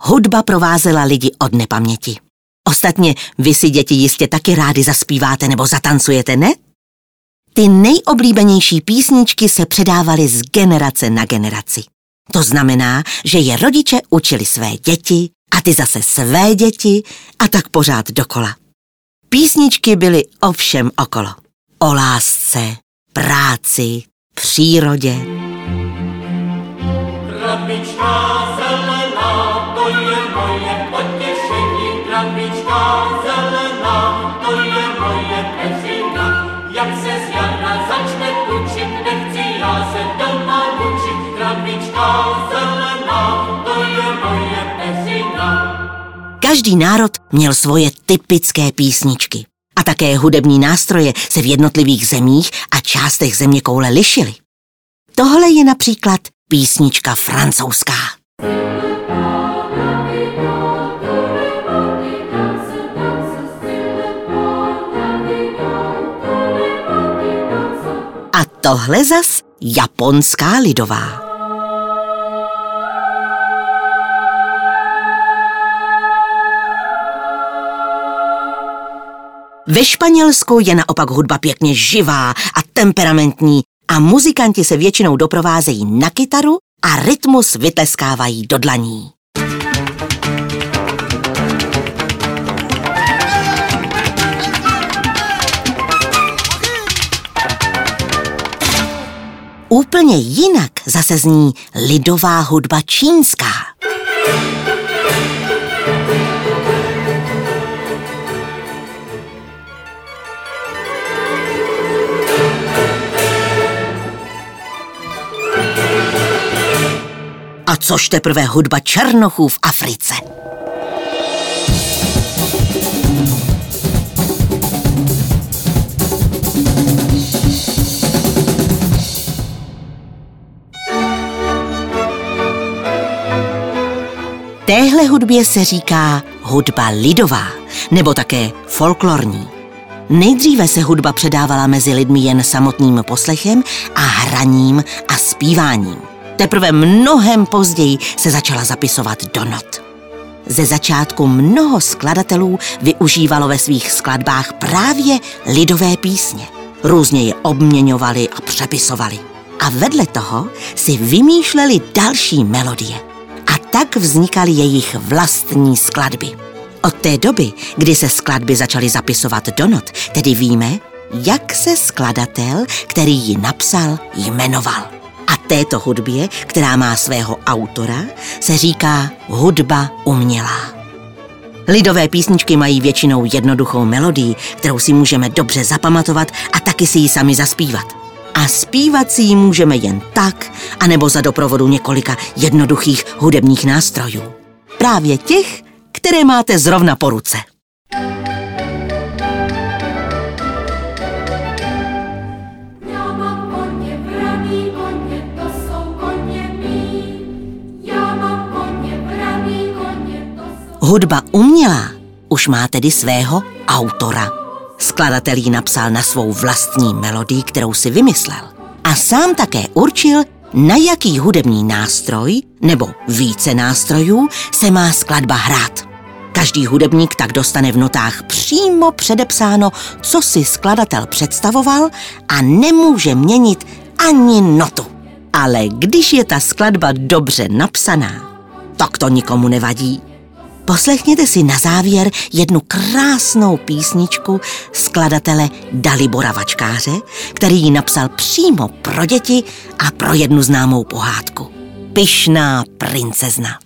Hudba provázela lidi od nepaměti. Ostatně vy si děti jistě taky rádi zaspíváte nebo zatancujete, ne? Ty nejoblíbenější písničky se předávaly z generace na generaci. To znamená, že je rodiče učili své děti a ty zase své děti a tak pořád dokola. Písničky byly ovšem okolo. O lásce, práci, přírodě. Krabička Každý národ měl svoje typické písničky. A také hudební nástroje se v jednotlivých zemích a částech země koule lišily. Tohle je například písnička francouzská. A tohle zas japonská lidová. Ve Španělsku je naopak hudba pěkně živá a temperamentní a muzikanti se většinou doprovázejí na kytaru a rytmus vytleskávají do dlaní. Úplně jinak zase zní lidová hudba čínská. Což teprve hudba černochů v Africe. Téhle hudbě se říká hudba lidová, nebo také folklorní. Nejdříve se hudba předávala mezi lidmi jen samotným poslechem a hraním a zpíváním. Teprve mnohem později se začala zapisovat do not. Ze začátku mnoho skladatelů využívalo ve svých skladbách právě lidové písně. Různě je obměňovali a přepisovali. A vedle toho si vymýšleli další melodie. A tak vznikaly jejich vlastní skladby. Od té doby, kdy se skladby začaly zapisovat do not, tedy víme, jak se skladatel, který ji napsal, jmenoval. Této hudbě, která má svého autora, se říká hudba umělá. Lidové písničky mají většinou jednoduchou melodii, kterou si můžeme dobře zapamatovat a taky si ji sami zaspívat. A zpívat si ji můžeme jen tak, anebo za doprovodu několika jednoduchých hudebních nástrojů. Právě těch, které máte zrovna po ruce. Hudba umělá už má tedy svého autora. Skladatel ji napsal na svou vlastní melodii, kterou si vymyslel. A sám také určil, na jaký hudební nástroj nebo více nástrojů se má skladba hrát. Každý hudebník tak dostane v notách přímo předepsáno, co si skladatel představoval a nemůže měnit ani notu. Ale když je ta skladba dobře napsaná, tak to nikomu nevadí. Poslechněte si na závěr jednu krásnou písničku skladatele Dalibora Vačkáře, který ji napsal přímo pro děti a pro jednu známou pohádku. Pyšná princezna.